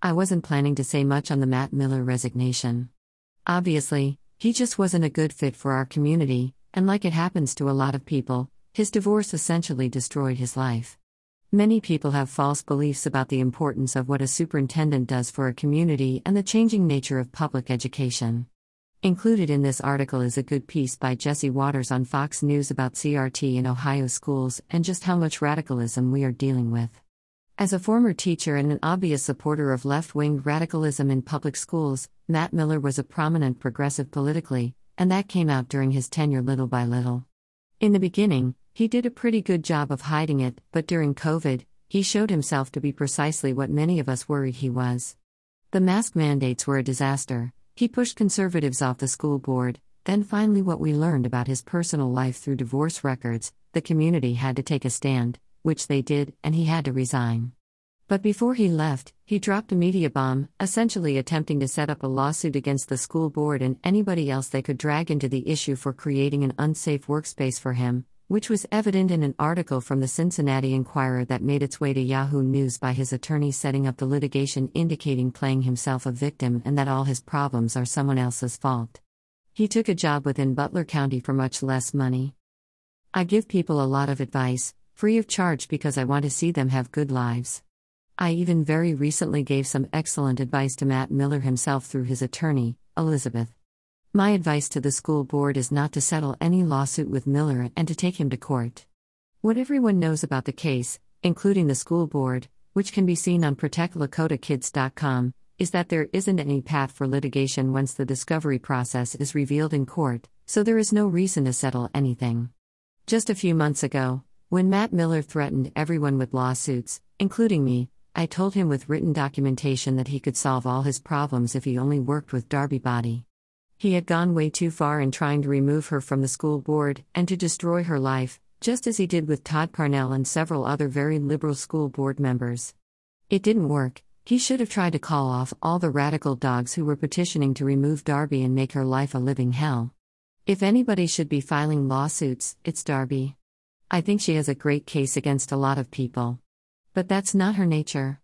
I wasn't planning to say much on the Matt Miller resignation. Obviously, he just wasn't a good fit for our community, and like it happens to a lot of people, his divorce essentially destroyed his life. Many people have false beliefs about the importance of what a superintendent does for a community and the changing nature of public education. Included in this article is a good piece by Jesse Watters on Fox News about CRT in Ohio schools and just how much radicalism we are dealing with. As a former teacher and an obvious supporter of left wing radicalism in public schools, Matt Miller was a prominent progressive politically, and that came out during his tenure little by little. In the beginning, he did a pretty good job of hiding it, but during COVID, he showed himself to be precisely what many of us worried he was. The mask mandates were a disaster. He pushed conservatives off the school board. Then, finally, what we learned about his personal life through divorce records the community had to take a stand, which they did, and he had to resign. But before he left, he dropped a media bomb, essentially attempting to set up a lawsuit against the school board and anybody else they could drag into the issue for creating an unsafe workspace for him, which was evident in an article from the Cincinnati Enquirer that made its way to Yahoo News by his attorney setting up the litigation indicating playing himself a victim and that all his problems are someone else's fault. He took a job within Butler County for much less money. I give people a lot of advice, free of charge because I want to see them have good lives. I even very recently gave some excellent advice to Matt Miller himself through his attorney, Elizabeth. My advice to the school board is not to settle any lawsuit with Miller and to take him to court. What everyone knows about the case, including the school board, which can be seen on protectlakotakids.com, is that there isn't any path for litigation once the discovery process is revealed in court, so there is no reason to settle anything. Just a few months ago, when Matt Miller threatened everyone with lawsuits, including me, I told him with written documentation that he could solve all his problems if he only worked with Darbi Boddy. He had gone way too far in trying to remove her from the school board and to destroy her life, just as he did with Todd Parnell and several other very liberal school board members. It didn't work. He should have tried to call off all the radical dogs who were petitioning to remove Darbi and make her life a living hell. If anybody should be filing lawsuits, it's Darbi. I think she has a great case against a lot of people. But that's not her nature.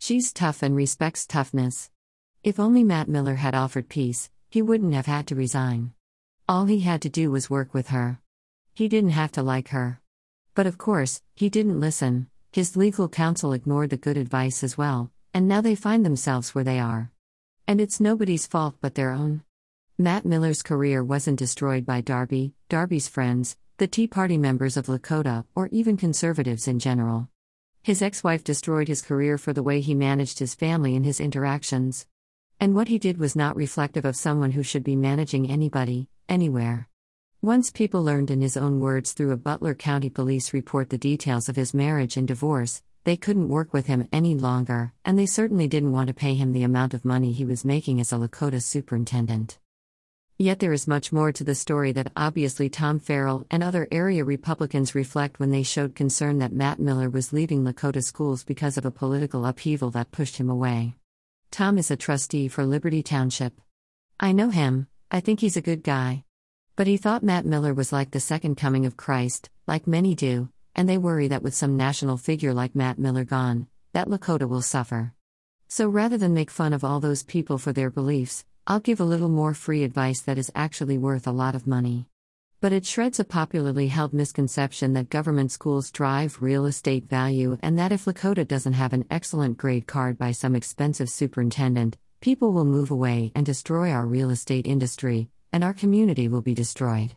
She's tough and respects toughness. If only Matt Miller had offered peace, he wouldn't have had to resign. All he had to do was work with her. He didn't have to like her. But of course, he didn't listen. His legal counsel ignored the good advice as well, and now they find themselves where they are. And it's nobody's fault but their own. Matt Miller's career wasn't destroyed by Darbi, Darbi's friends, the Tea Party members of Lakota, or even conservatives in general. His ex wife destroyed his career for the way he managed his family and his interactions. And what he did was not reflective of someone who should be managing anybody, anywhere. Once people learned, in his own words through a Butler County police report, the details of his marriage and divorce, they couldn't work with him any longer, and they certainly didn't want to pay him the amount of money he was making as a Lakota superintendent. Yet there is much more to the story that obviously Tom Farrell and other area Republicans reflect when they showed concern that Matt Miller was leaving Lakota schools because of a political upheaval that pushed him away. Tom is a trustee for Liberty Township. I know him, I think he's a good guy. But he thought Matt Miller was like the second coming of Christ, like many do, and they worry that with some national figure like Matt Miller gone, that Lakota will suffer. So rather than make fun of all those people for their beliefs, I'll give a little more free advice that is actually worth a lot of money. But it shreds a popularly held misconception that government schools drive real estate value and that if Lakota doesn't have an excellent grade card by some expensive superintendent, people will move away and destroy our real estate industry, and our community will be destroyed.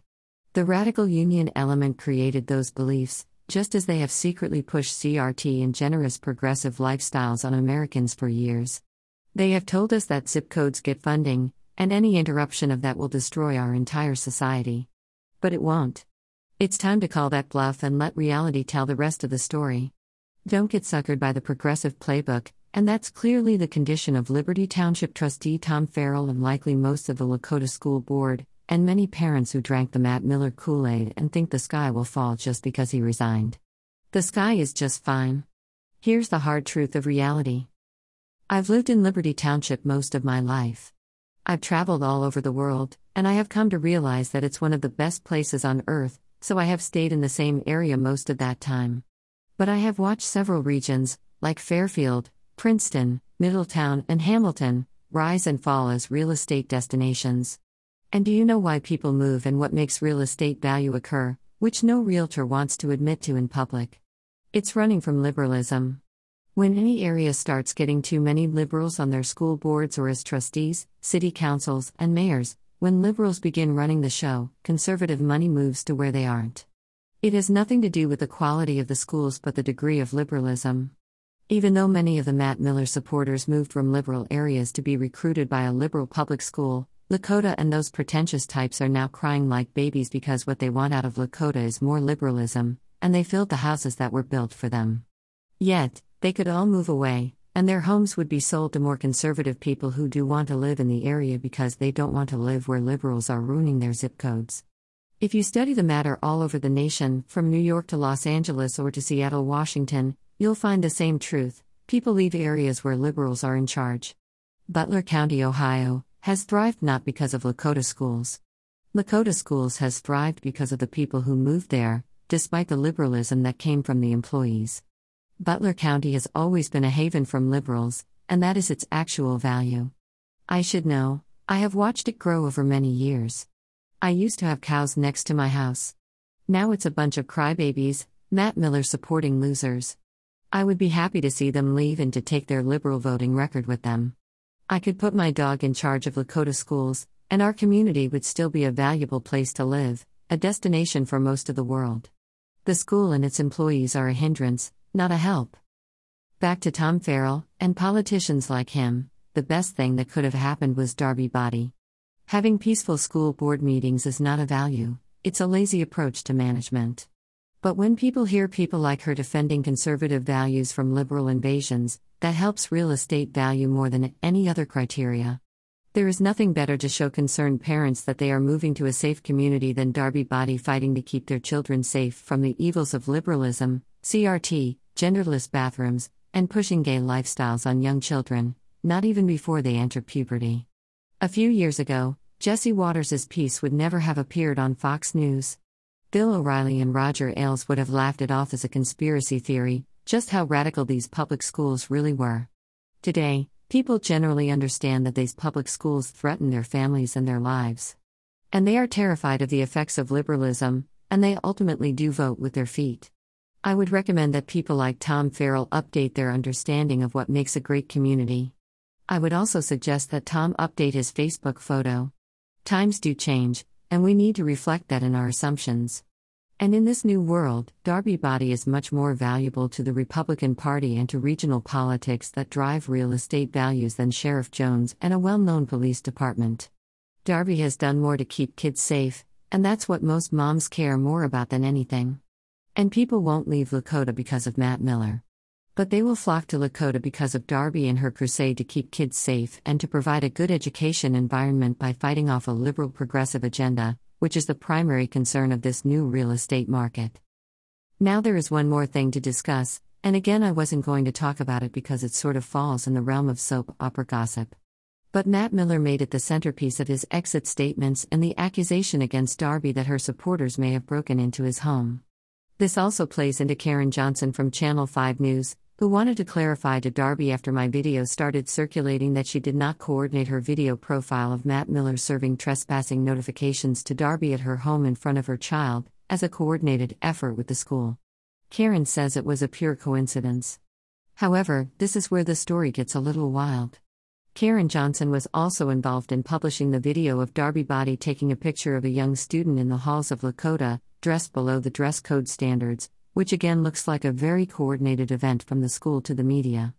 The radical union element created those beliefs, just as they have secretly pushed CRT and generous progressive lifestyles on Americans for years. They have told us that zip codes get funding, and any interruption of that will destroy our entire society. But it won't. It's time to call that bluff and let reality tell the rest of the story. Don't get suckered by the progressive playbook, and that's clearly the condition of Liberty Township trustee Tom Farrell and likely most of the Lakota School Board, and many parents who drank the Matt Miller Kool Aid and think the sky will fall just because he resigned. The sky is just fine. Here's the hard truth of reality I've lived in Liberty Township most of my life. I've traveled all over the world, and I have come to realize that it's one of the best places on earth, so I have stayed in the same area most of that time. But I have watched several regions, like Fairfield, Princeton, Middletown, and Hamilton rise and fall as real estate destinations. And do you know why people move and what makes real estate value occur, which no realtor wants to admit to in public? It's running from liberalism. When any area starts getting too many liberals on their school boards or as trustees, city councils, and mayors, when liberals begin running the show, conservative money moves to where they aren't. It has nothing to do with the quality of the schools but the degree of liberalism. Even though many of the Matt Miller supporters moved from liberal areas to be recruited by a liberal public school, Lakota and those pretentious types are now crying like babies because what they want out of Lakota is more liberalism, and they filled the houses that were built for them. Yet, they could all move away, and their homes would be sold to more conservative people who do want to live in the area because they don't want to live where liberals are ruining their zip codes. If you study the matter all over the nation, from New York to Los Angeles or to Seattle, Washington, you'll find the same truth people leave areas where liberals are in charge. Butler County, Ohio, has thrived not because of Lakota schools. Lakota schools has thrived because of the people who moved there, despite the liberalism that came from the employees. Butler County has always been a haven from liberals, and that is its actual value. I should know, I have watched it grow over many years. I used to have cows next to my house. Now it's a bunch of crybabies, Matt Miller supporting losers. I would be happy to see them leave and to take their liberal voting record with them. I could put my dog in charge of Lakota schools, and our community would still be a valuable place to live, a destination for most of the world. The school and its employees are a hindrance, not a help. Back to Tom Farrell, and politicians like him, the best thing that could have happened was Darbi Boddy. Having peaceful school board meetings is not a value, it's a lazy approach to management. But when people hear people like her defending conservative values from liberal invasions, that helps real estate value more than any other criteria. There is nothing better to show concerned parents that they are moving to a safe community than Darbi Boddy fighting to keep their children safe from the evils of liberalism, CRT, genderless bathrooms, and pushing gay lifestyles on young children, not even before they enter puberty. A few years ago, Jesse Watters' piece would never have appeared on Fox News. Bill O'Reilly and Roger Ailes would have laughed it off as a conspiracy theory, just how radical these public schools really were. Today, people generally understand that these public schools threaten their families and their lives. And they are terrified of the effects of liberalism, and they ultimately do vote with their feet. I would recommend that people like Tom Farrell update their understanding of what makes a great community. I would also suggest that Tom update his Facebook photo. Times do change, and we need to reflect that in our assumptions. And in this new world, Darbi Boddy is much more valuable to the Republican Party and to regional politics that drive real estate values than Sheriff Jones and a well known police department. Darbi has done more to keep kids safe, and that's what most moms care more about than anything. And people won't leave Lakota because of Matt Miller. But they will flock to Lakota because of Darbi and her crusade to keep kids safe and to provide a good education environment by fighting off a liberal progressive agenda, which is the primary concern of this new real estate market. Now there is one more thing to discuss, and again I wasn't going to talk about it because it sort of falls in the realm of soap opera gossip. But Matt Miller made it the centerpiece of his exit statements and the accusation against Darbi that her supporters may have broken into his home. This also plays into Karen Johnson from Channel 5 News, who wanted to clarify to Darbi after my video started circulating that she did not coordinate her video profile of Matt Miller serving trespassing notifications to Darbi at her home in front of her child, as a coordinated effort with the school. Karen says it was a pure coincidence. However, this is where the story gets a little wild. Karen Johnson was also involved in publishing the video of Darbi Boddy taking a picture of a young student in the halls of Lakota, dressed below the dress code standards, which again looks like a very coordinated event from the school to the media.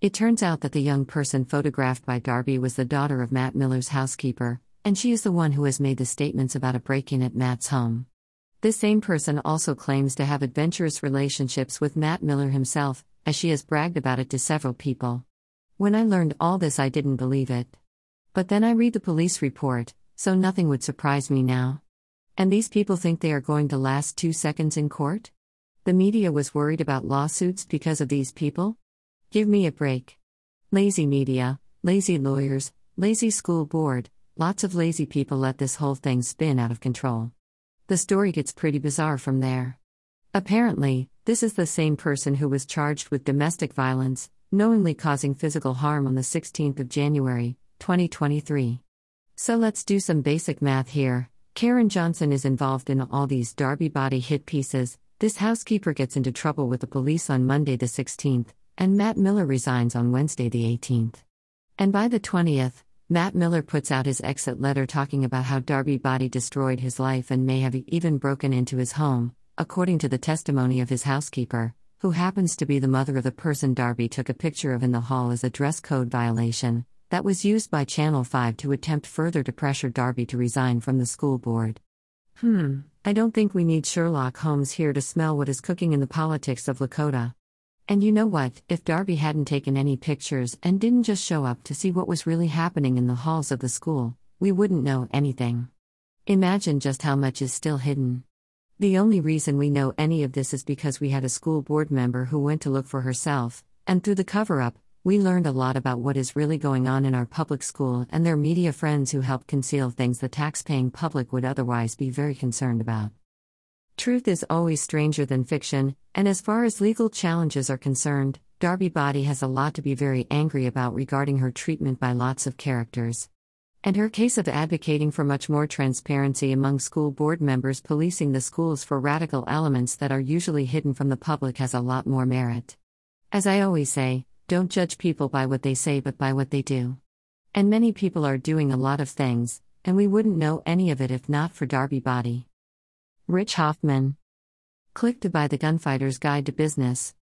It turns out that the young person photographed by Darbi was the daughter of Matt Miller's housekeeper, and she is the one who has made the statements about a break in at Matt's home. This same person also claims to have adventurous relationships with Matt Miller himself, as she has bragged about it to several people. When I learned all this, I didn't believe it. But then I read the police report, so nothing would surprise me now. And these people think they are going to last two seconds in court? The media was worried about lawsuits because of these people? Give me a break. Lazy media, lazy lawyers, lazy school board, lots of lazy people let this whole thing spin out of control. The story gets pretty bizarre from there. Apparently, this is the same person who was charged with domestic violence, knowingly causing physical harm on the 16th of January, 2023. So let's do some basic math here. Karen Johnson is involved in all these Darbi Boddy hit pieces. This housekeeper gets into trouble with the police on Monday the 16th, and Matt Miller resigns on Wednesday the 18th. And by the 20th, Matt Miller puts out his exit letter talking about how Darbi Boddy destroyed his life and may have even broken into his home, according to the testimony of his housekeeper, who happens to be the mother of the person Darbi took a picture of in the hall as a dress code violation, that was used by Channel 5 to attempt further to pressure Darbi to resign from the school board. Hmm, I don't think we need Sherlock Holmes here to smell what is cooking in the politics of Lakota. And you know what? If Darbi hadn't taken any pictures and didn't just show up to see what was really happening in the halls of the school, we wouldn't know anything. Imagine just how much is still hidden. The only reason we know any of this is because we had a school board member who went to look for herself, and through the cover up, we learned a lot about what is really going on in our public school and their media friends who help conceal things the tax-paying public would otherwise be very concerned about. Truth is always stranger than fiction, and as far as legal challenges are concerned, Darbi Boddy has a lot to be very angry about regarding her treatment by lots of characters. And her case of advocating for much more transparency among school board members policing the schools for radical elements that are usually hidden from the public has a lot more merit. As I always say, don't judge people by what they say but by what they do. And many people are doing a lot of things, and we wouldn't know any of it if not for Darbi Boddy. Rich Hoffman. Click to buy the Gunfighter's Guide to Business.